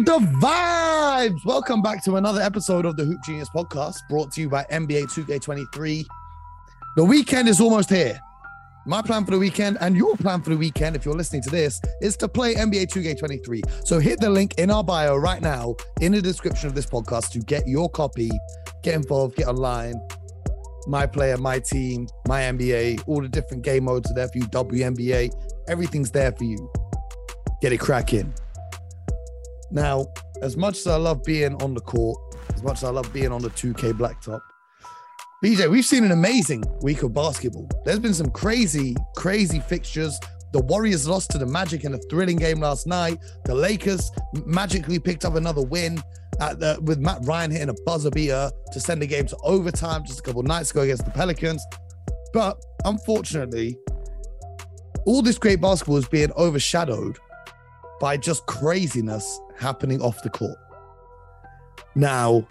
the vibes. Welcome back to another episode of the Hoop Genius podcast brought to you by NBA 2K23. The weekend is almost here. My plan for the weekend and your plan for the weekend, if you're listening to this, is to play NBA 2K23. So hit the link in our bio right now in the description of this podcast to get your copy, get involved, get online. My player, my team, my NBA, all the different game modes are there for you. WNBA, everything's there for you. Get it cracking. Now, as much as I love being on the court, as much as I love being on the 2K blacktop, BJ, we've seen an amazing week of basketball. There's been some crazy, crazy fixtures. The Warriors lost to the Magic in a thrilling game last night. The Lakers magically picked up another win the, with Matt Ryan hitting a buzzer beater to send the game to overtime just a couple nights ago against the Pelicans. But unfortunately, all this great basketball is being overshadowed by just craziness happening off the court. Now,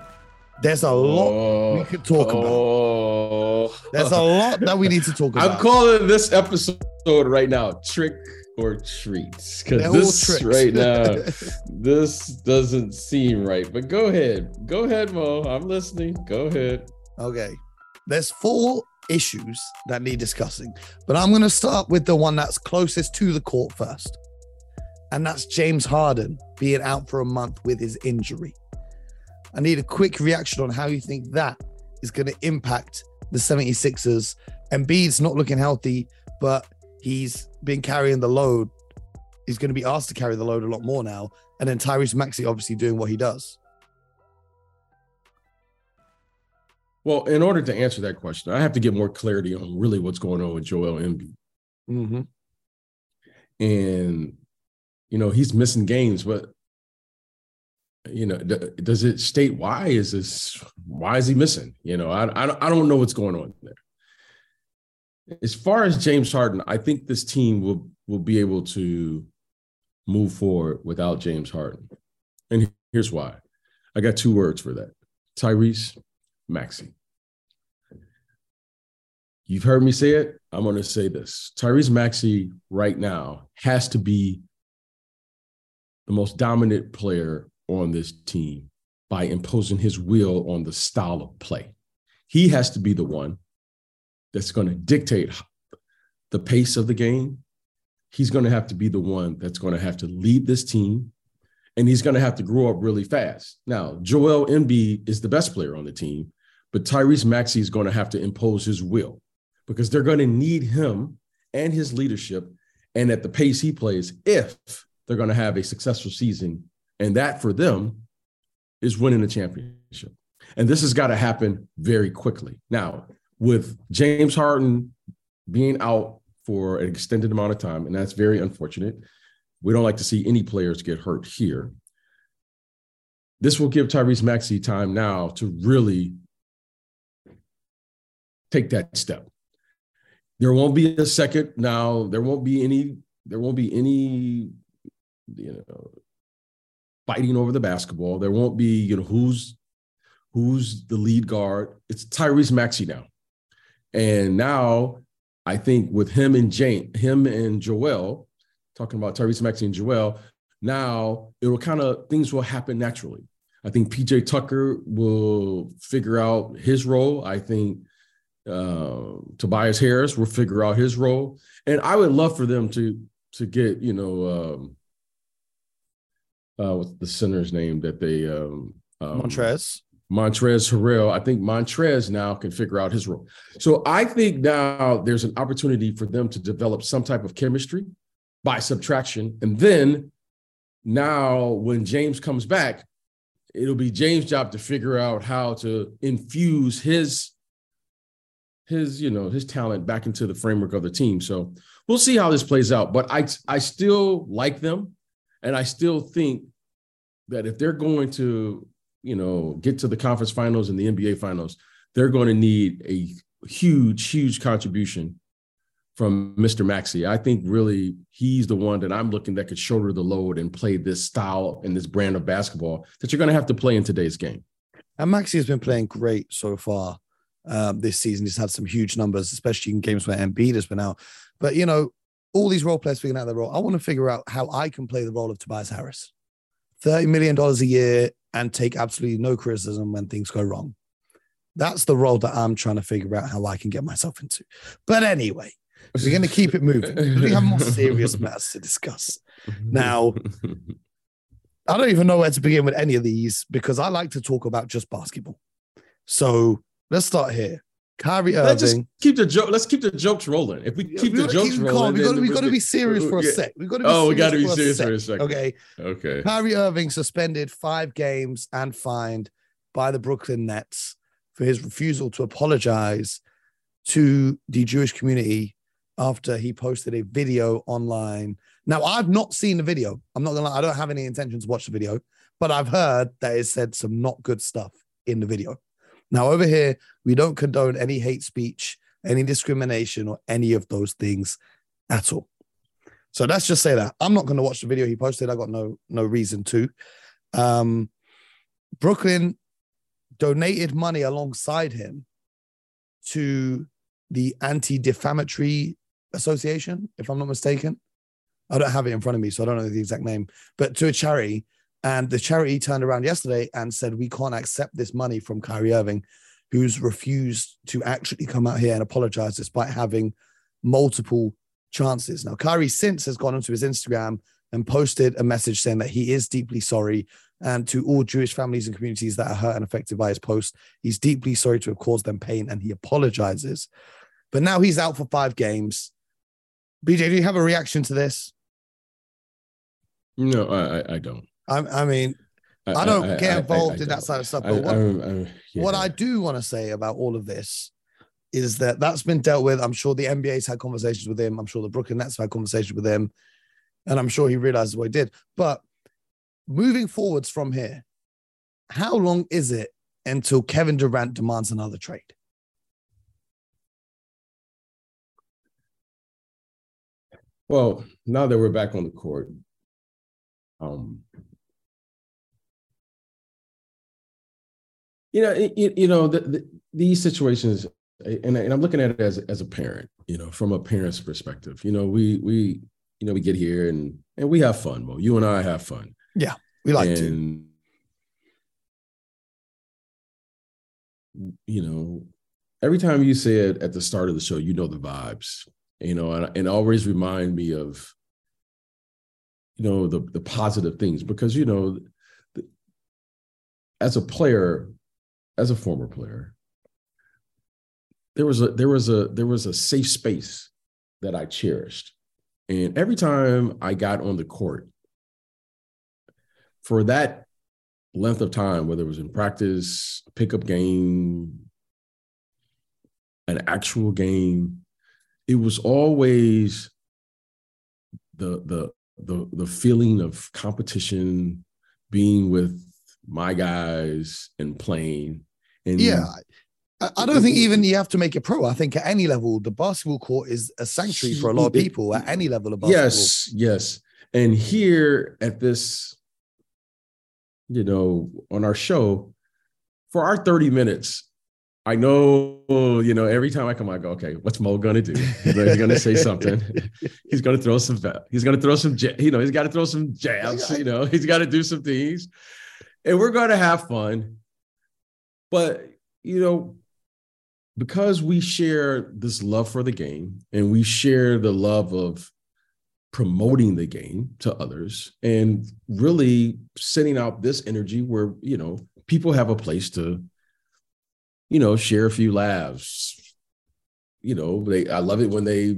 there's a lot oh, we could talk oh. about. There's a lot that we need to talk about. I'm calling this episode right now trick or treats because this right now this doesn't seem right. But go ahead, go ahead, Mo. I'm listening. Go ahead. Okay, there's four issues that need discussing, but I'm going to start with the one that's closest to the court first, and that's James Harden being out for a month with his injury. I need a quick reaction on how you think that is going to impact the 76ers. Embiid's not looking healthy, but he's been carrying the load. He's going to be asked to carry the load a lot more now. And then Tyrese Maxey obviously doing what he does. Well, in order to answer that question, I have to get more clarity on really what's going on with Joel Embiid. Mm-hmm. And, you know, he's missing games, but you know, does it state why is this? Why is he missing? You know, I, I, don't know what's going on there. As far as James Harden, I think this team will will be able to move forward without James Harden, and here's why. I got two words for that: Tyrese Maxey. You've heard me say it. I'm going to say this: Tyrese Maxey right now has to be the most dominant player on this team by imposing his will on the style of play. He has to be the one that's going to dictate the pace of the game. He's going to have to be the one that's going to have to lead this team. And he's going to have to grow up really fast. Now, Joel Embiid is the best player on the team, but Tyrese Maxey is going to have to impose his will because they're going to need him and his leadership and at the pace he plays if they're going to have a successful season and that for them is winning a championship. And this has got to happen very quickly. Now, with James Harden being out for an extended amount of time, and that's very unfortunate. We don't like to see any players get hurt here. This will give Tyrese Maxey time now to really take that step. There won't be a second now. There won't be any. There won't be any. You know, fighting over the basketball. There won't be, you know, who's who's the lead guard. It's Tyrese Maxey now. And now I think with him and Jane, him and Joel, talking about Tyrese Maxey and Joel, now it'll kind of things will happen naturally. I think PJ Tucker will figure out his role. I think uh, Tobias Harris will figure out his role, and I would love for them to to get you know um, uh, what's the center's name that they um, um Montrez. Montrez Harrell. I think Montrez now can figure out his role. So I think now there's an opportunity for them to develop some type of chemistry by subtraction. And then now when James comes back, it'll be James' job to figure out how to infuse his his you know his talent back into the framework of the team. So we'll see how this plays out. But I I still like them. And I still think that if they're going to, you know, get to the conference finals and the NBA finals, they're going to need a huge, huge contribution from Mr. Maxey. I think really he's the one that I'm looking that could shoulder the load and play this style and this brand of basketball that you're going to have to play in today's game. And Maxey has been playing great so far um, this season. He's had some huge numbers, especially in games where Embiid has been out. But you know, all these role players figuring out their role. I want to figure out how I can play the role of Tobias Harris. $30 million a year and take absolutely no criticism when things go wrong. That's the role that I'm trying to figure out how I can get myself into. But anyway, we're going to keep it moving. We have more serious matters to discuss. Now, I don't even know where to begin with any of these because I like to talk about just basketball. So let's start here. Kyrie Irving. Let's just keep the joke. Let's keep the jokes rolling. If we keep we the jokes keep rolling, calm. We got, we got to be serious for a Yeah. sec. We got to Oh, we got to be for a serious sec, for a second. Okay. Okay. Kyrie Irving suspended five games and fined by the Brooklyn Nets for his refusal to apologize to the Jewish community after he posted a video online. Now, I've not seen the video. I'm not gonna lie, I don't have any intention to watch the video, but I've heard that it said some not good stuff in the video. Now, over here, we don't condone any hate speech, any discrimination, or any of those things at all. So let's just say that I'm not going to watch the video he posted. I got no no reason to. Um, Brooklyn donated money alongside him to the Anti-Defamatory Association, if I'm not mistaken. I don't have it in front of me, so I don't know the exact name, but to a charity. And the charity turned around yesterday and said, We can't accept this money from Kyrie Irving, who's refused to actually come out here and apologize despite having multiple chances. Now, Kyrie since has gone onto his Instagram and posted a message saying that he is deeply sorry. And to all Jewish families and communities that are hurt and affected by his post, he's deeply sorry to have caused them pain and he apologizes. But now he's out for five games. BJ, do you have a reaction to this? No, I, I- I don't. I, I mean, I don't get involved in that side of stuff, I- but what- I- I- What. I do want to say about all of this is that that's been dealt with. I'm sure the NBA's had conversations with him. I'm sure the Brooklyn Nets have had conversations with him. And I'm sure he realizes what he did. But moving forwards from here, how long is it until Kevin Durant demands another trade? Well, now that we're back on the court, um, you know, it- you know, the, the, these situations, and, and I'm looking at it as as a parent, you know, from a parent's perspective. You know, we we you know we get here and and we have fun. Well, you and I have fun. Yeah, we like to. You know, every time you say it at the start of the show, you know the vibes. You know, and, and always remind me of, you know, the the positive things because you know, the, as a player, as a former player, there was a there was a there was a safe space that I cherished, and every time I got on the court, for that length of time, whether it was in practice, pickup game, an actual game, it was always the the the the feeling of competition, being with my guys and playing. And Yeah. I, I don't think even you have to make it pro. I think at any level, the basketball court is a sanctuary for a lot of people at any level of basketball. Yes, yes. And here at this, you know, on our show, for our 30 minutes, I know, you know, every time I come, I go, okay, what's Mo gonna do? He's gonna say something. He's gonna throw some, he's gonna throw some, you know, he's got to throw some jabs. You know, he's got to do some things, and we're gonna have fun. But you know, because we share this love for the game, and we share the love of promoting the game to others and really sending out this energy where you know people have a place to you know share a few laughs you know they i love it when they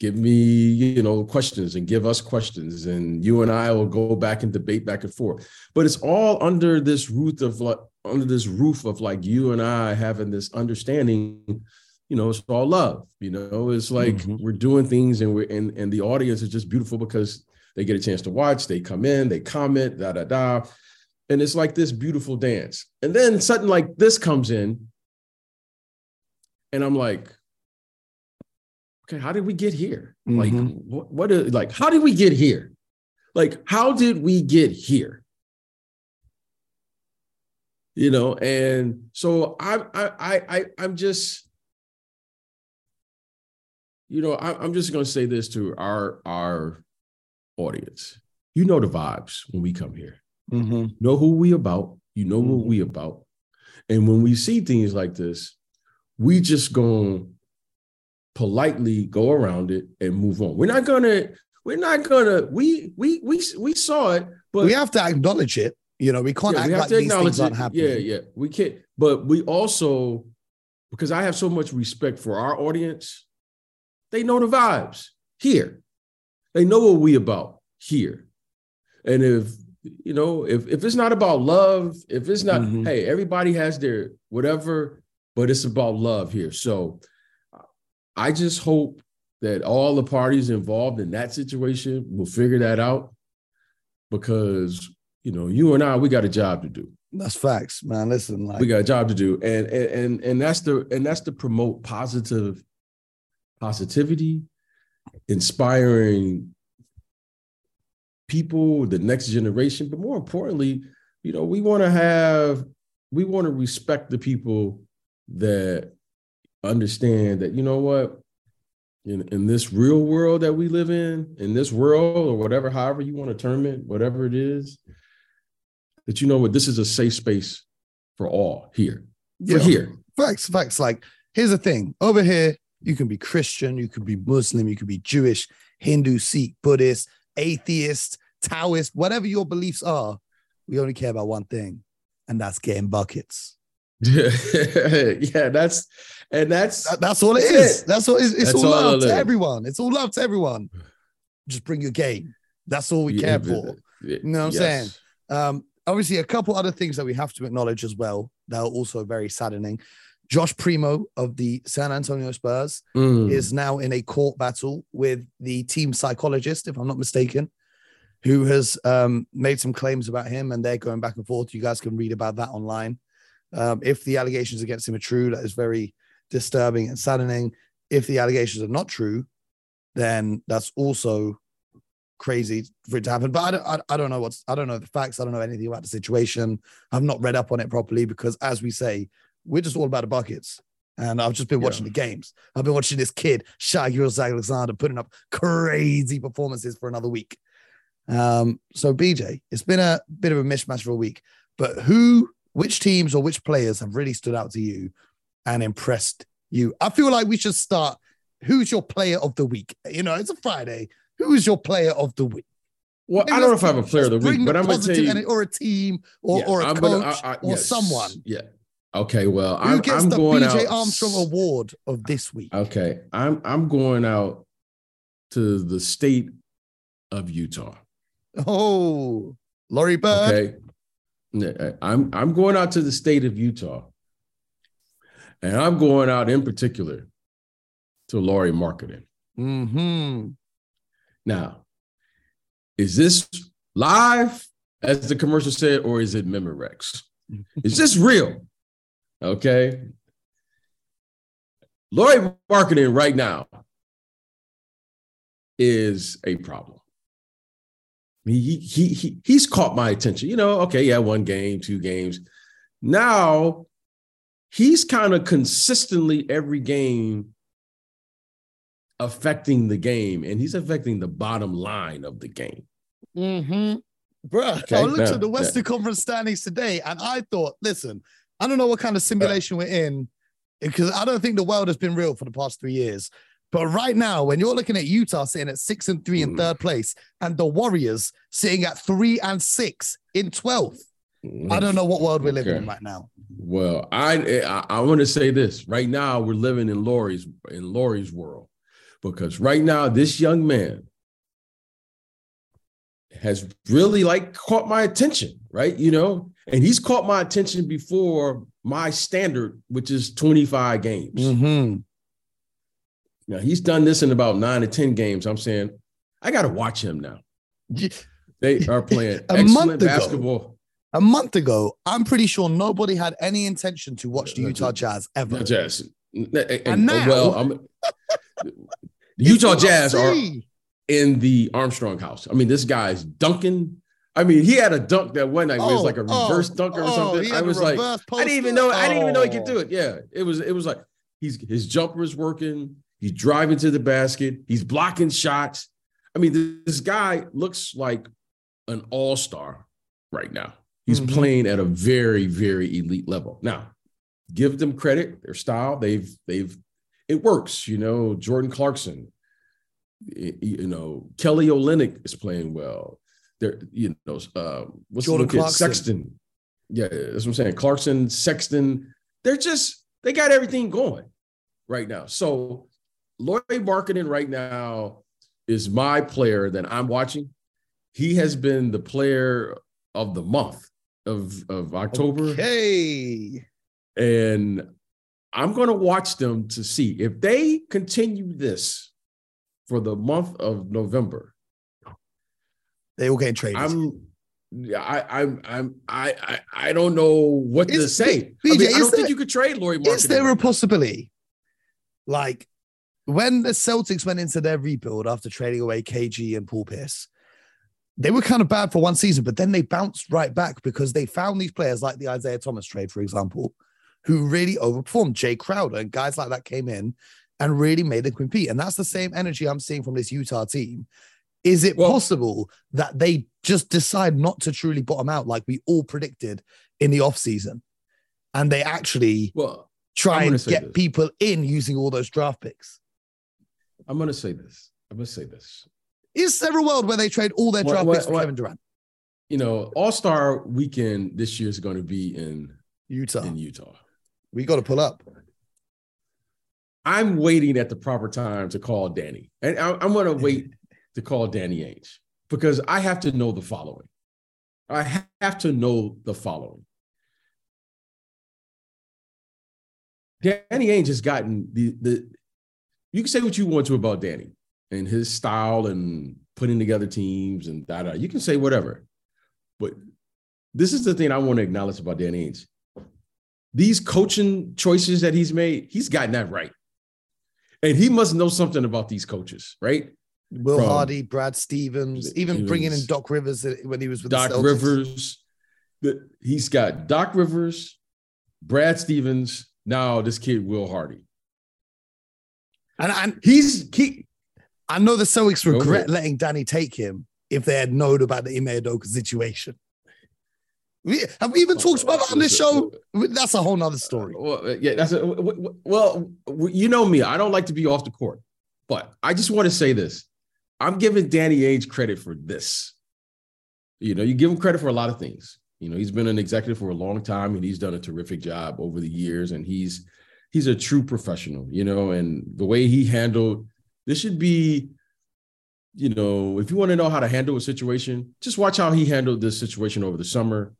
give me you know questions and give us questions and you and i will go back and debate back and forth but it's all under this roof of like under this roof of like you and i having this understanding you know, it's all love. You know, it's like Mhm. we're doing things and we're and, and the audience is just beautiful because they get a chance to watch, they come in, they comment, da da da. And it's like this beautiful dance. And then something like this comes in, and I'm like, okay, how did we get here? Like, Mhm. what, what is like, how did we get here? Like, how did we get here? You know, and so I I I I I'm just you know, I, I'm just going to say this to our our audience. You know the vibes when we come here. Mm-hmm. know who we about. You know what Mhm. we about. And when we see things like this, we just gonna politely go around it and move on. We're not gonna, we're not gonna, we we we we saw it, but we have to acknowledge it. You know, we can't yeah, act we have like to these acknowledge things aren't it. happening. Yeah, yeah. We can't, but we also, because I have so much respect for our audience, they know the vibes here. They know what we about here. And if you know, if if it's not about love, if it's not, Mhm. hey, everybody has their whatever, but it's about love here. So I just hope that all the parties involved in that situation will figure that out because you know, you and I, we got a job to do. That's facts, man. Listen, like We got a job to do, and and and, and that's the and that's to promote positive positivity, inspiring people, the next generation. But more importantly, you know, we want to have we want to respect the people that understand that you know what in, in this real world that we live in in this world or whatever however you want to term it whatever it is that you know what this is a safe space for all here for Yeah. here facts, facts. Like, here's the thing over here, you can be Christian, you can be Muslim, you can be Jewish, Hindu, Sikh, Buddhist, atheist, Taoist, whatever your beliefs are. We only care about one thing, and that's getting buckets. yeah that's and that's That- that's all it is. It. That's all. It's, it's all all love to everyone. It's all love to everyone. Just bring your game. That's all we care for. you know what I'm saying? Um, obviously, a couple other things that we have to acknowledge as well that are also very saddening. Josh Primo of the San Antonio Spurs Mm. is now in a court battle with the team psychologist, if I'm not mistaken, who has um, made some claims about him, and they're going back and forth. You guys can read about that online. Um, if the allegations against him are true, that is very disturbing and saddening. If the allegations are not true, then that's also crazy for it to happen. But I don't, I, I don't know what's, I don't know the facts. I don't know anything about the situation. I've not read up on it properly because, as we say, we're just all about the buckets. And I've just been Yeah. watching the games. I've been watching this kid, Shai Gilgeous-Alexander, putting up crazy performances for another week. Um, so BJ, it's been a bit of a mishmash for a week, but who, which teams or which players have really stood out to you and impressed you? I feel like we should start. Who's your player of the week? You know, it's a Friday. Who is your player of the week? well Maybe i don't know if i have a player of the week but i'm gonna tell positive you or a team or, Yeah, or a I'm coach gonna- I- I- or yes, someone. yeah okay well Who i'm, gets I'm the going BJ out Armstrong Award of this week? okay i'm i'm going out to the state of utah Oh, Laurie Bird. Okay. I'm I'm going out to the state of Utah. And I'm going out in particular to Lauri Markkanen. hmm Now, is this live, as the commercial said, or is it Memorex? Is this real? Okay. Lauri Markkanen right now is a problem. He, he, he, he's caught my attention. You know, okay, yeah, one game, two games. Now he's kind of consistently every game affecting the game, and he's affecting the bottom line of the game. Mm-hmm. Bruh, Okay, I looked now- at the Western Conference standings today and I thought, listen, I don't know what kind of simulation we're in because I don't think the world has been real for the past three years. But right now, when you're looking at Utah sitting at six and three in Mm. third place and the Warriors sitting at three and six in 12th, I don't know what world we're living in right now. Well, I I, I want to say this right now. We're living in Lauri's in Lauri's world because right now this young man has really like caught my attention, right? You know, and he's caught my attention before my standard, which is 25 games. Mm-hmm. Now he's done this in about nine to 10 games. I'm saying I got to watch him now. They are playing A month excellent ago. basketball. A month ago, I'm pretty sure nobody had any intention to watch the Utah Jazz ever. Jazz. And, And oh, now- well, I'm, the Utah Jazz are in the Armstrong house. I mean, this guy's dunking. I mean, he had a dunk that one night where it was oh, like a reverse oh, dunker or something. I was like, I didn't even know. I didn't even know he could do it. Yeah, it was. It was like he's his jumper is working. He's driving to the basket. He's blocking shots. I mean, this, guy looks like an all star right now. He's Mhm. playing at a very, very elite level. Now, give them credit, their style, they've they've it works, you know. Jordan Clarkson, you know, Kelly Olynyk is playing well. There, you know, uh, what's Jordan? Clarkson. Sexton. Yeah, that's what I'm saying. Clarkson, Sexton, they're just they got everything going right now. So Lauri Markkanen right now is my player that I'm watching. He has been the player of the month of, of October. Okay. And I'm going to watch them to see if they continue this for the month of November. They will get traded. I'm I I'm I'm I I, I don't know what to Is- say. BJ, I, mean, I is don't there- think you could trade Lauri Markkanen. Is there a possibility? Like when the Celtics went into their rebuild after trading away KG and Paul Pierce, they were kind of bad for one season, but then they bounced right back because they found these players like the Isaiah Thomas trade, for example, who really overperformed. Jae Crowder and guys like that came in and really made them compete. And that's the same energy I'm seeing from this Utah team. Is it Well- possible that they just decide not to truly bottom out like we all predicted in the offseason? And they actually Well, try and get this. people in using all those draft picks. I'm going to say this. I'm going to say this. Is there a world where they trade all their draft picks for Kevin Durant? You know, All Star Weekend this year is going to be in Utah. in Utah. We got to pull up. I'm waiting at the proper time to call Danny, and I, I'm going to wait to call Danny Ainge because I have to know the following. I have to know the following. Danny Ainge has gotten the the. You can say what you want to about Danny and his style and putting together teams and da da. You can say whatever, but this is the thing I want to acknowledge about Danny Ainge. These coaching choices that he's made, he's gotten that right. And he must know something about these coaches, right? Will From- Hardy, Brad Stevens, even bringing in Doc Rivers when he was with Doc the Celtics. Rivers. He's got Doc Rivers, Brad Stevens, now this kid, Will Hardy. And, and He's he I know the Celtics regret letting Danny take him if they had known about the Ime Udoka situation. We, have we even oh, talked about that on this show? That's a whole nother story. Uh, well, yeah, that's a, well, you know me. I don't like to be off the court, but I just want to say this. I'm giving Danny Ainge credit for this. You know, you give him credit for a lot of things. You know, he's been an executive for a long time and he's done a terrific job over the years and he's he's a true professional, you know, and the way he handled this should be you know, if you want to know how to handle a situation, just watch how he handled this situation over the summer.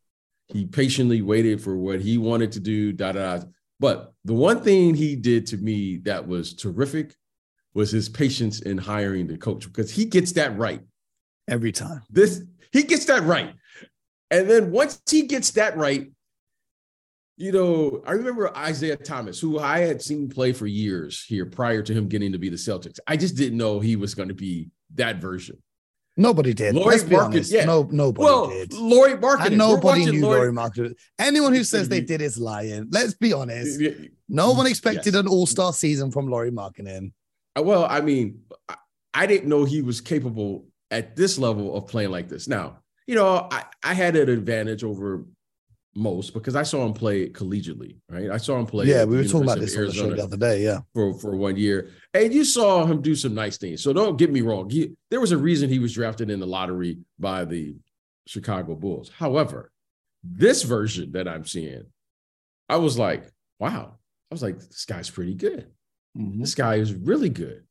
He patiently waited for what he wanted to do, da da. da. But the one thing he did to me that was terrific was his patience in hiring the coach because he gets that right. Every time. This he gets that right. And then once he gets that right, you know, I remember Isaiah Thomas, who I had seen play for years here prior to him getting to be the Celtics. I just didn't know he was going to be that version. Nobody did. Laurie Let's be Market, honest. yeah. No, nobody well, did. Lauri Markkanen. And nobody knew Laurie Market. Anyone who says they did is lying. Let's be honest. No one expected Yes. an all-star season from Lauri Markkanen. Uh, Well, I mean, I- I didn't know he was capable at this level of playing like this. Now, you know, I, I had an advantage over most because I saw him play collegiately, right? I saw him play. yeah, we were talking about University this on the show Arizona the other day. Yeah. for, for one year. And you saw him do some nice things. So don't get me wrong. He, there was a reason he was drafted in the lottery by the Chicago Bulls. However, this version that I'm seeing, I was like, wow. I was like, this guy's pretty good. Mm-hmm. This guy is really good.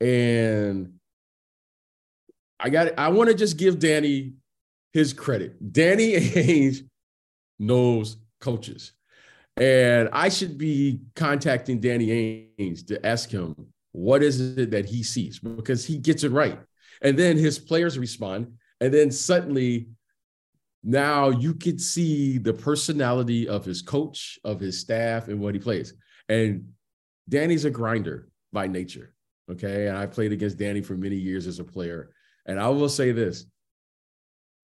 And I got I want to just give Danny his credit. Danny Ainge knows coaches. And I should be contacting Danny Ainge to ask him what is it that he sees because he gets it right. And then his players respond. And then suddenly now you could see the personality of his coach, of his staff, and what he plays. And Danny's a grinder by nature. Okay. And I played against Danny for many years as a player. And I will say this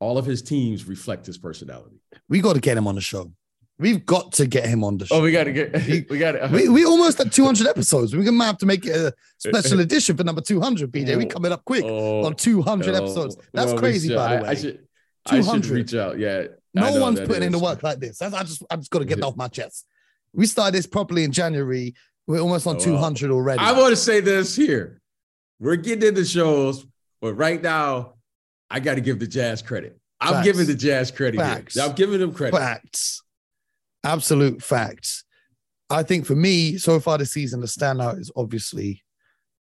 all of his teams reflect his personality. We got to get him on the show. We've got to get him on the show. Oh, we got to get, we got to. we, uh-huh. we almost at 200 episodes. We're to have to make it a special edition for number 200, BJ. We coming up quick Oh, on 200 oh, episodes. That's well, crazy, should- by the way. I should, I should 200. reach out. Yeah. No one's putting in the work like this. I, I just, I just got to get Yeah. off my chest. We started this properly in January. We're almost on Oh, 200 already. I want to say this here. We're getting into shows, but right now, I got to give the Jazz credit. I'm Facts. giving the Jazz credit. here. Facts. I'm giving them credit. facts, absolute facts. I think for me, so far this season, the standout is obviously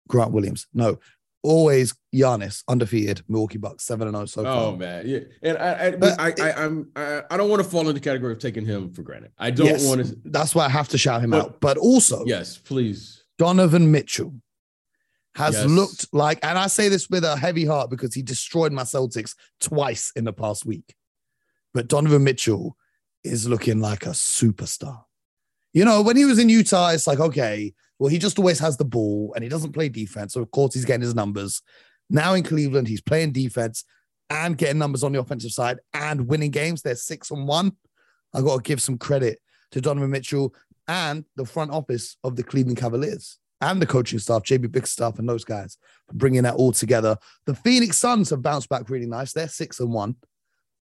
Grant Williams. No, always Giannis, undefeated, Milwaukee Bucks, 7 0 so oh, far. Oh man, yeah, and I, I, But I, I, I'm, I, I don't want to fall in the category of taking him for granted. I don't Yes, want to. That's why I have to shout him But- out. But also, Yes, please. Donovan Mitchell has Yes. looked like, and I say this with a heavy heart because he destroyed my Celtics twice in the past week. But Donovan Mitchell is looking like a superstar. You know, when he was in Utah, it's like, okay, well, he just always has the ball and he doesn't play defense. So, of course, he's getting his numbers. Now in Cleveland, he's playing defense and getting numbers on the offensive side and winning games. They're six and one. I got to give some credit to Donovan Mitchell and the front office of the Cleveland Cavaliers and the coaching staff, JB Bickerstaff and those guys for bringing that all together. The Phoenix Suns have bounced back really nice. They're six and one.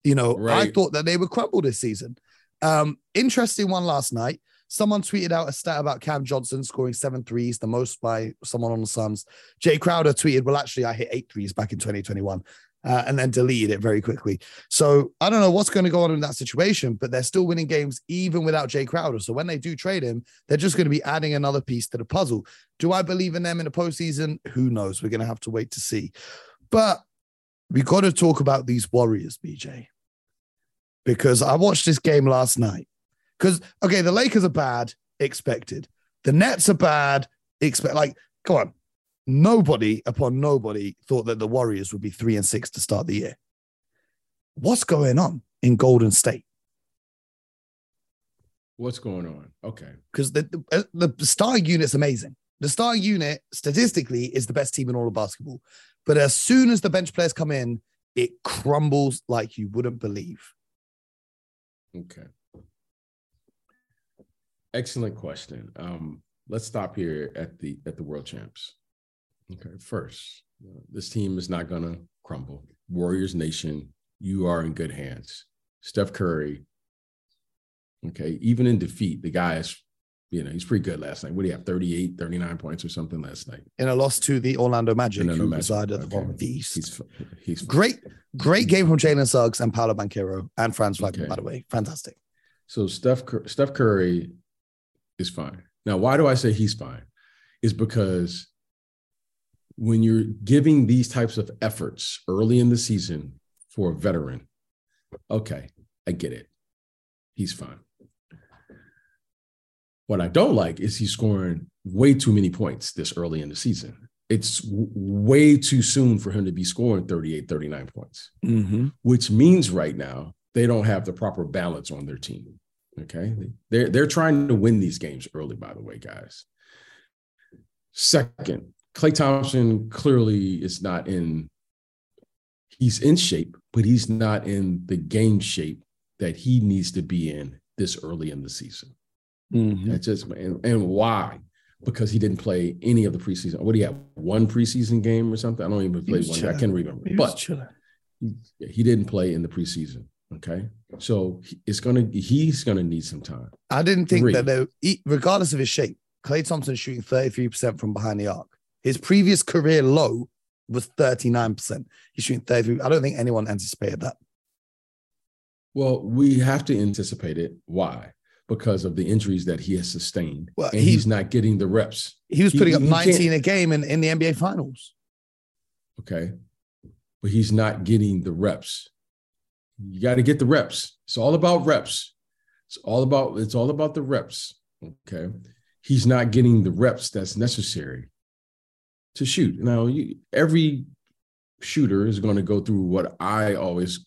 You know, I thought that they would crumble this season. Um, interesting one last night. Someone tweeted out a stat about Cam Johnson scoring seven threes, the most by someone on the Suns. Jae Crowder tweeted, Well, actually, I hit eight threes back in 2021 uh, and then deleted it very quickly. So I don't know what's going to go on in that situation, but they're still winning games even without Jae Crowder. So when they do trade him, they're just going to be adding another piece to the puzzle. Do I believe in them in the postseason? Who knows? We're going to have to wait to see. But we got to talk about these Warriors, BJ, because I watched this game last night. Because, okay, the Lakers are bad, expected. The Nets are bad, expect. Like, come on. Nobody upon nobody thought that the Warriors would be three and six to start the year. What's going on in Golden State? What's going on? Okay. Because the, the the starting unit's amazing. The star unit statistically is the best team in all of basketball. But as soon as the bench players come in, it crumbles like you wouldn't believe. Okay. Excellent question. Um, let's stop here at the at the world champs. Okay, first, this team is not gonna crumble. Warriors Nation, you are in good hands. Steph Curry. Okay, even in defeat, the guy is, you know, he's pretty good last night. What do you have? 38, 39 points or something last night. In a loss to the Orlando Magic, Orlando who reside at the bottom of the East. He's he's great, great game from Jalen Suggs and Paolo Banchero and Franz Wagner, Okay. by the way. Fantastic. So Steph Steph Curry is fine. Now, why do I say he's fine? Is because when you're giving these types of efforts early in the season for a veteran, okay, I get it. He's fine. What I don't like is he's scoring way too many points this early in the season. It's w- way too soon for him to be scoring 38, 39 points Mm-hmm. which means right now they don't have the proper balance on their team. Okay. They're they're trying to win these games early, by the way, guys. Second, Klay Thompson clearly is not in, he's in shape, but he's not in the game shape that he needs to be in this early in the season. Mm-hmm. That's just and, and why? Because he didn't play any of the preseason. What do you have? One preseason game or something? I don't even play one. I can't remember. He But chilling. he, didn't play in the preseason. Okay, so it's gonna he's gonna need some time. I didn't think Three. that they, e- regardless of his shape, Klay Thompson shooting 33% from behind the arc. His previous career low was 39%. He's shooting 33. I don't think anyone anticipated that. Well, we have to anticipate it. Why? Because of the injuries that he has sustained, Well, and he- he's not getting the reps. He was putting up he can't- 19 a game in, in the NBA finals. Okay, but he's not getting the reps. You got to get the reps. It's all about reps. It's all about it's all about the reps. Okay, he's not getting the reps that's necessary to shoot. Now, you, every shooter is going to go through what I always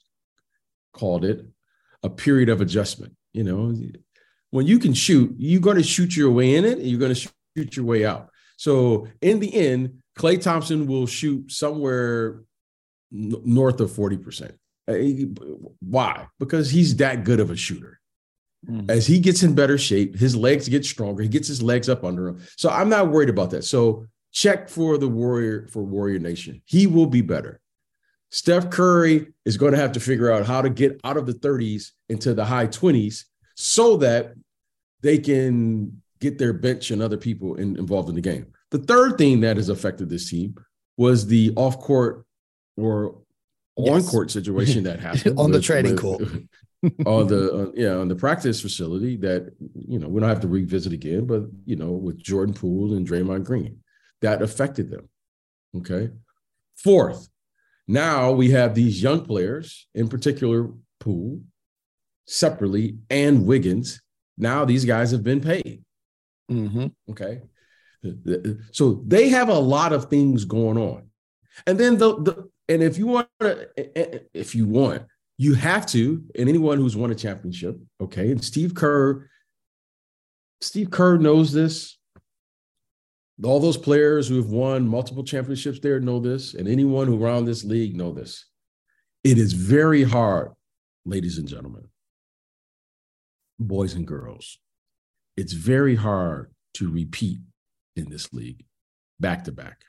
called it a period of adjustment. You know, when you can shoot, you're going to shoot your way in it, and you're going to shoot your way out. So in the end, Klay Thompson will shoot somewhere n- north of 40%. Uh, Why? Because he's that good of a shooter. As he gets in better shape, his legs get stronger. He gets his legs up under him. So I'm not worried about that. So check for the Warrior for Warrior Nation. He will be better. Steph Curry is going to have to figure out how to get out of the 30s into the high 20s so that they can get their bench and other people in, involved in the game. The third thing that has affected this team was the off court or on court situation that happened on with, the training court. on the uh, yeah on the practice facility that you know we don't have to revisit again, but you know with Jordan Poole and Draymond Green that affected them. Okay, fourth, now we have these young players, in particular Poole, separately, and Wiggins. Now these guys have been paid. Mm-hmm. Okay, so they have a lot of things going on, and then the, the and if you want to, if you want you have to, and anyone who's won a championship, okay, and Steve Kerr, Steve Kerr knows this. All those players who have won multiple championships there know this, and anyone who around this league know this. It is very hard, ladies and gentlemen, boys and girls. It's very hard to repeat in this league back to back.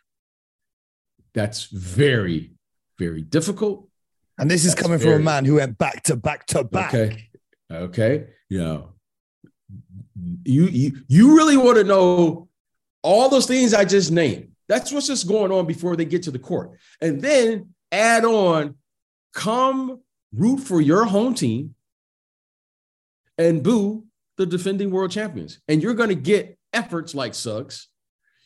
That's very, very difficult. And this is That's coming very, from a man who went back to back to back. Okay. Okay. Yeah. You you you really want to know all those things I just named. That's what's just going on before they get to the court. And then add on, come root for your home team and boo the defending world champions. And you're going to get efforts like Suggs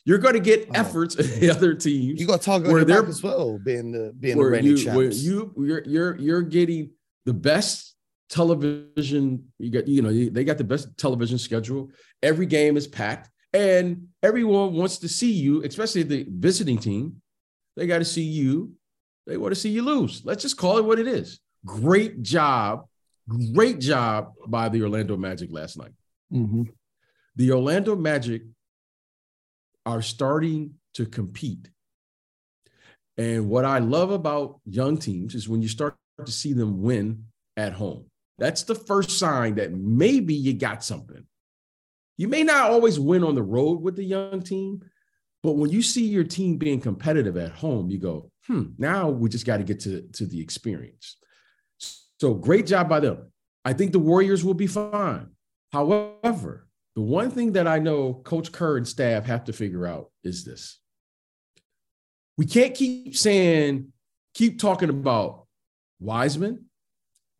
you're going to get oh, efforts in the other teams. You got to talk where they're as well, being the being the reigning you, champs. you you're you're you're getting the best television. You got you know they got the best television schedule. Every game is packed, and everyone wants to see you, especially the visiting team. They got to see you. They want to see you lose. Let's just call it what it is. Great job, great job by the Orlando Magic last night. Mm-hmm. The Orlando Magic are starting to compete. And what I love about young teams is when you start to see them win at home. That's the first sign that maybe you got something. You may not always win on the road with the young team, but when you see your team being competitive at home, you go, hmm, now we just got to get to, to the experience. So great job by them. I think the Warriors will be fine. However, the one thing that I know Coach Kerr and staff have to figure out is this. We can't keep saying, keep talking about Wiseman,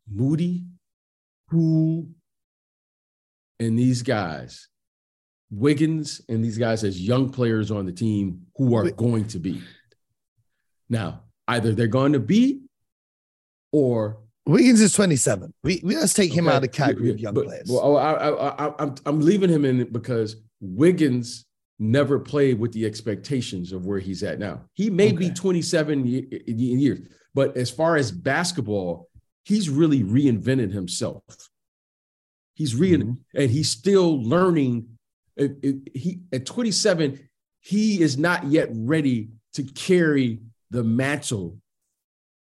Moody, who, and these guys, Wiggins, and these guys as young players on the team who are going to be. Now, either they're going to be or Wiggins is 27. We, we let's take him okay. out of the category of young but, players. Well, I, I, I, I'm I'm leaving him in it because Wiggins never played with the expectations of where he's at now. He may okay. be 27 years, but as far as basketball, he's really reinvented himself. He's re mm-hmm. and he's still learning. It, it, he at 27, he is not yet ready to carry the mantle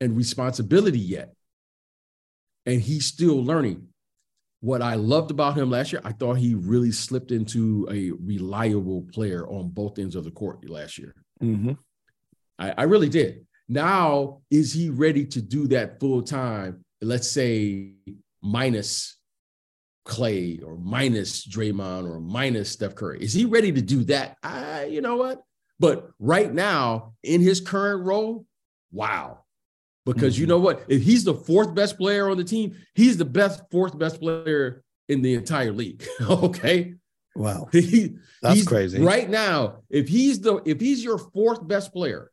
and responsibility yet and he's still learning. What I loved about him last year, I thought he really slipped into a reliable player on both ends of the court last year. Mm-hmm. I, I really did. Now, is he ready to do that full time? Let's say minus Klay or minus Draymond or minus Steph Curry. Is he ready to do that? I, you know what? But right now, in his current role, wow, because mm-hmm. you know what? If he's the fourth best player on the team, he's the best fourth best player in the entire league. okay. Wow. He, That's crazy. Right now, if he's the if he's your fourth best player,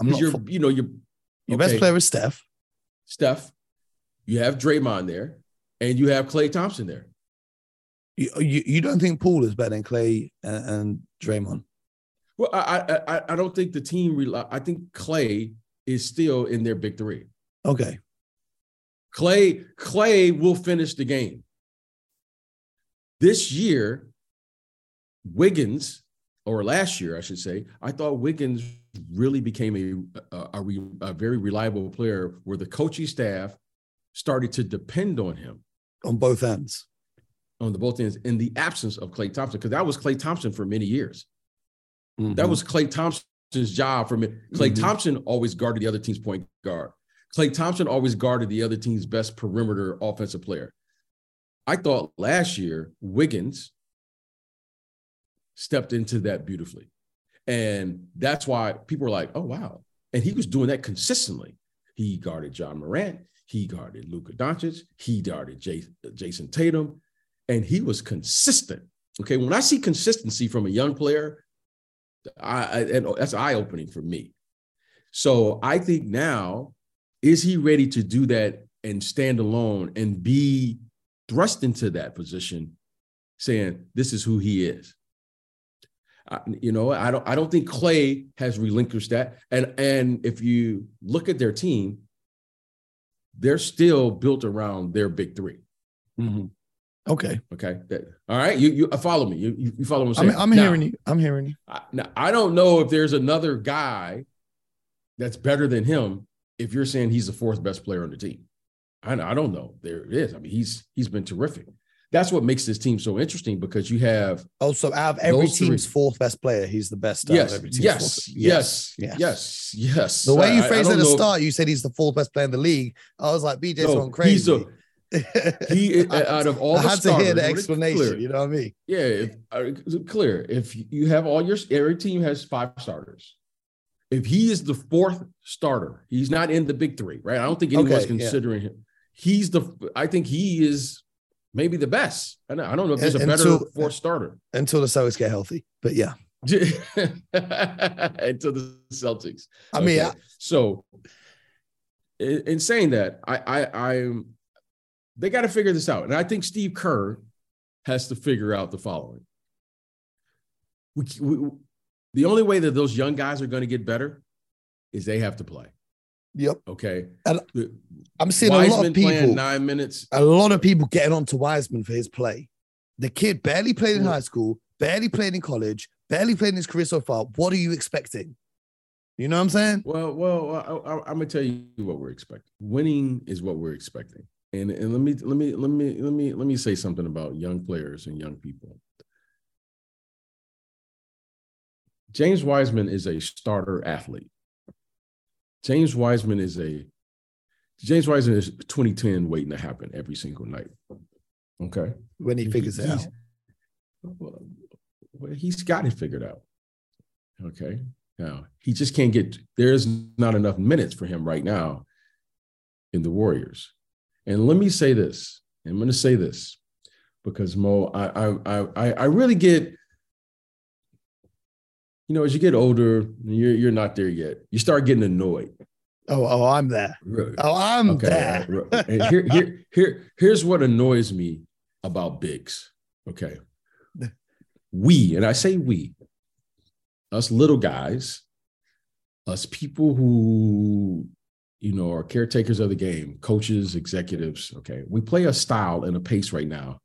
I'm not your you know your your okay, best player is Steph. Steph, you have Draymond there, and you have Klay Thompson there. You, you, you don't think Poole is better than Klay and, and Draymond? Well, I, I I don't think the team rely. I think Klay is still in their big three. Okay. Klay Klay will finish the game. This year, Wiggins, or last year, I should say, I thought Wiggins really became a, a, a, a very reliable player where the coaching staff started to depend on him. On both ends. On the both ends, in the absence of Klay Thompson, because that was Klay Thompson for many years. Mm-hmm. That was Thompson Thompson's job from it. Klay Mhm. Thompson always guarded the other team's point guard. Klay Thompson always guarded the other team's best perimeter offensive player. I thought last year Wiggins stepped into that beautifully. And that's why people were like, oh, wow. And he was doing that consistently. He guarded Ja Morant. He guarded Luka Doncic. He guarded Jayson Tatum. And he was consistent. Okay. When I see consistency from a young player, I, I and that's eye opening for me. So I think now, is he ready to do that and stand alone and be thrust into that position, saying this is who he is? I, you know, I don't. I don't think Klay has relinquished that. And and if you look at their team, they're still built around their big 3 Okay. Okay. That- all right. You you uh, follow me. You you, follow what I'm I'm. I'm Now- hearing you. I'm hearing you. I, now, I don't know if there's another guy that's better than him if you're saying he's the fourth best player on the team. I, I don't know. There it is. I mean, he's he's been terrific. That's what makes this team so interesting because you have Also, out of every Those three. team's fourth best player, he's the best. yes, yes, yes, yes, yes, yes, The way you phrased it at the start, you said he's the fourth best player in the league. I was like, BJ's No, going crazy. he's a- He out of all I the had to starters, hear the explanation. You know what I mean? Yeah, if, uh, it's clear. If you have all your every team has five starters. If he is the fourth starter, he's not in the big three, right? I don't think anyone's Okay, yeah. considering him. He's the. I think he is maybe the best. I don't, I don't know if there's a And- better until- fourth starter Until the Celtics get healthy. But yeah, until the Celtics. I mean, Okay. so in, in saying that, I, I, I'm, they got to figure this out, and I think Steve Kerr has to figure out the following. We, we, the only way that those young guys are going to get better is they have to play. Yep. Okay, And I'm seeing a lot Wiseman of people. nine minutes. a lot of people getting onto Wiseman for his play. The kid barely played in high school, barely played in college, barely played in his career so far. What are you expecting? You know what I'm saying? Well, well, I, I'm gonna tell you what we're expecting. Winning is what we're expecting. And and let me let me let me let me let me say something about young players and young people. James Wiseman is a starter athlete. James Wiseman is a James Wiseman is 2010 waiting to happen every single night. Okay. When he figures it out. Well, well, he's got it figured out. Okay. Now he just can't get there's not enough minutes for him right now in the Warriors. And let me say this. I'm going to say this because Mo, I I I I really get, you know, as you get older, you're you're not there yet. You start getting annoyed. Oh, oh, I'm there. Really. Oh, I'm Okay. there. right. And here, here, here, here's what annoys me about bigs. Okay. We, and I say we, us little guys, us people who, you know, are caretakers of the game, coaches, executives. Okay. We play a style and a pace right now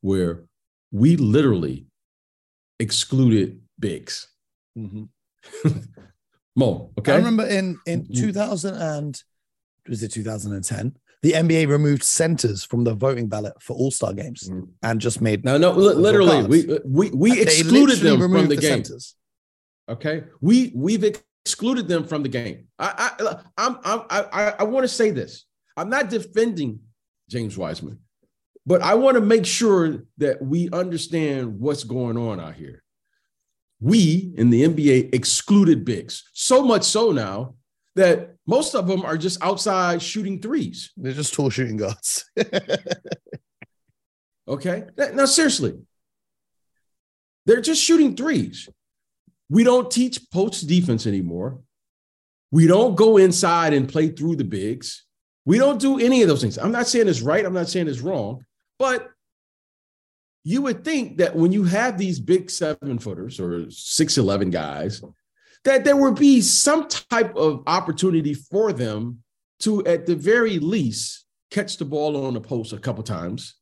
where we literally excluded bigs. Mo, okay. I remember in in You- 2000 and was it 2010? The NBA removed centers from the voting ballot for All Star games Mhm. and just made No, no, li- literally, we we we excluded them from removed the, game. centers. Okay, we we've excluded them from the game. I I I'm, I'm I I, I want to say this. I'm not defending James Wiseman, but I want to make sure that we understand what's going on out here. We in the NBA excluded bigs so much so now that most of them are just outside shooting threes. They're just tall shooting guards. Okay. Now, now, seriously, they're just shooting threes. We don't teach post defense anymore. We don't go inside and play through the bigs. We don't do any of those things. I'm not saying it's right. I'm not saying it's wrong. But you would think that when you have these big seven footers or 6'11 guys, that there would be some type of opportunity for them to, at the very least, catch the ball on the post a couple times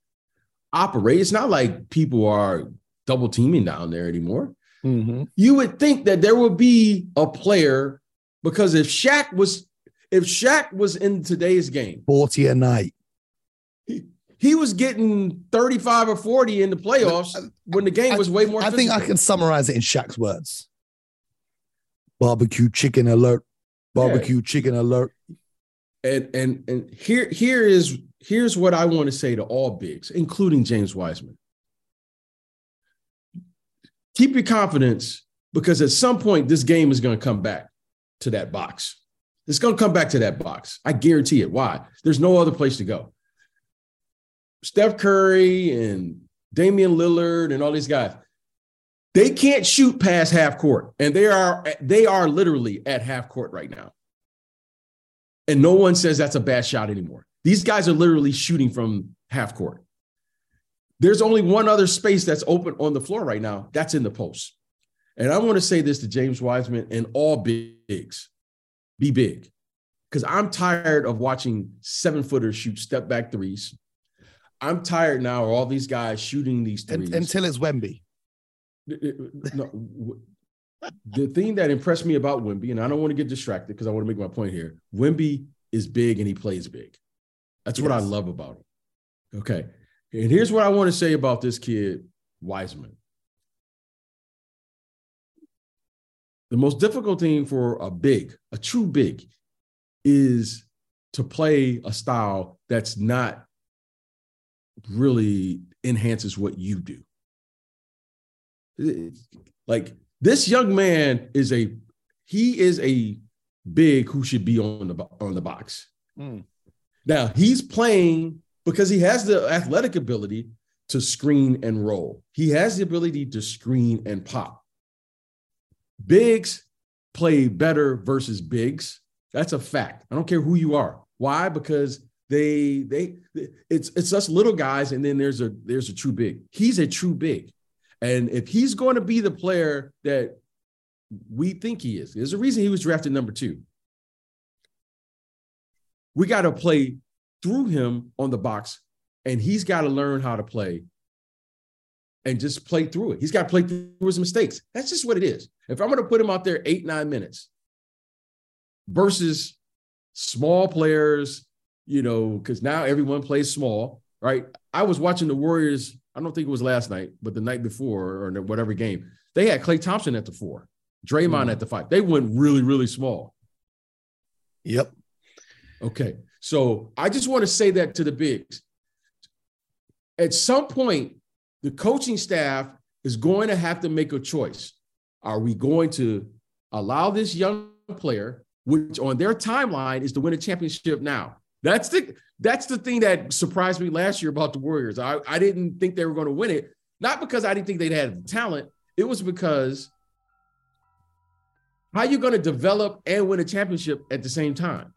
operate. It's not like people are double teaming down there anymore. Mhm. You would think that there would be a player because if Shaq was if Shaq was in today's game, 40 a night. He, was getting 35 or 40 in the playoffs uh, when the game was way more I think I can summarize it in Shaq's words. Barbecue chicken alert. Barbecue yeah. chicken alert. And and and here here is here's what I want to say to all bigs, including James Wiseman. Keep your confidence because at some point this game is going to come back to that box. It's going to come back to that box. I guarantee it. Why? There's no other place to go. Steph Curry and Damian Lillard and all these guys, they can't shoot past half court, and they are they are literally at half court right now. And no one says that's a bad shot anymore. These guys are literally shooting from half court. There's only one other space that's open on the floor right now. That's in the post. And I want to say this to James Wiseman and all bigs be big. Because I'm tired of watching seven footers shoot step back threes. I'm tired now of all these guys shooting these threes. Until it's Wemby. Uh, uh, no, the thing that impressed me about Wemby, and I don't want to get distracted because I want to make my point here. Wemby is big and he plays big. That's yes. what I love about him. Okay. And here's what I want to say about this kid, Wiseman. The most difficult thing for a big, a true big, is to play a style that's not really enhances what you do. Like this young man is a he is a big who should be on the on the box. Mm. Now he's playing because he has the athletic ability to screen and roll. He has the ability to screen and pop. Bigs play better versus bigs. That's a fact. I don't care who you are. Why? Because they they it's it's us little guys, and then there's a there's a true big. He's a true big, and if he's going to be the player that we think he is, there's a reason he was drafted number two. We got to play through him on the box, and he's got to learn how to play and just play through it. He's got to play through his mistakes. That's just what it is. If I'm going to put him out there eight, nine minutes versus small players, you know, because now everyone plays small, right? I was watching the Warriors, I don't think it was last night, but the night before or whatever game, they had Klay Thompson at the four, Draymond mm. at the five. They went really, really small. Yep. Okay. So I just want to say that to the bigs. At some point, the coaching staff is going to have to make a choice. Are we going to allow this young player, which on their timeline is to win a championship now? That's the that's the thing that surprised me last year about the Warriors. I, I didn't think they were going to win it, not because I didn't think they'd have the talent. It was because how are you going to develop and win a championship at the same time?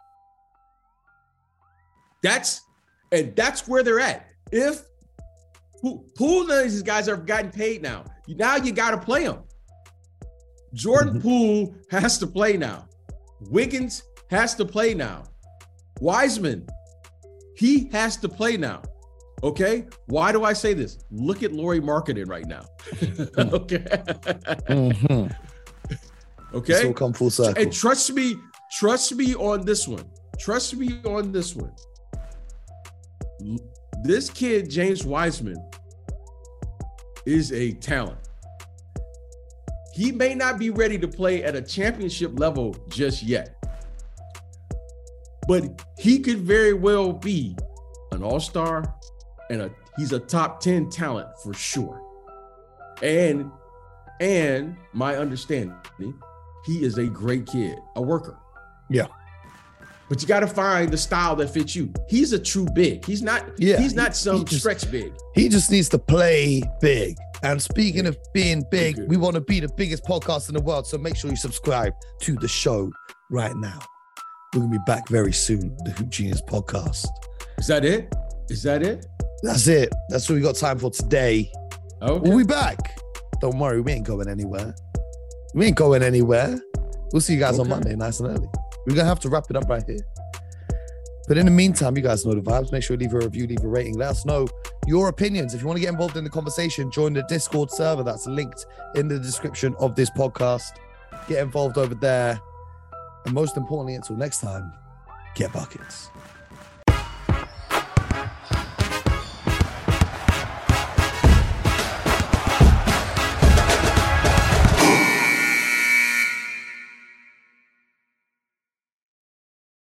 That's and that's where they're at. If who who none of these guys are gotten paid now? Now you got to play them. Jordan mm-hmm. Poole has to play now. Wiggins has to play now. Wiseman, he has to play now. Okay. Why do I say this? Look at Lauri Markkanen right now. okay. Mm-hmm. Okay. This will come full circle. And trust me, trust me on this one. Trust me on this one. This kid, James Wiseman, is a talent. He may not be ready to play at a championship level just yet, but he could very well be an all star and a he's a top 10 talent for sure. And and my understanding, he is a great kid, a worker. Yeah but you got to find the style that fits you. He's a true big. He's not. Yeah, he's not some he just, stretch big. He just needs to play big. And speaking of being big, we want to be the biggest podcast in the world. So make sure you subscribe to the show right now. We're gonna be back very soon. The Hoop Genius podcast. Is that it? Is that it? That's it. That's what we got time for today. Okay. We'll be back. Don't worry, we ain't going anywhere. We ain't going anywhere. We'll see you guys okay. on Monday, nice and early. We're gonna have to wrap it up right here. But in the meantime, you guys know the vibes. Make sure you leave a review, leave a rating. Let us know your opinions. If you want to get involved in the conversation, join the Discord server that's linked in the description of this podcast. Get involved over there. And most importantly, until next time, get buckets.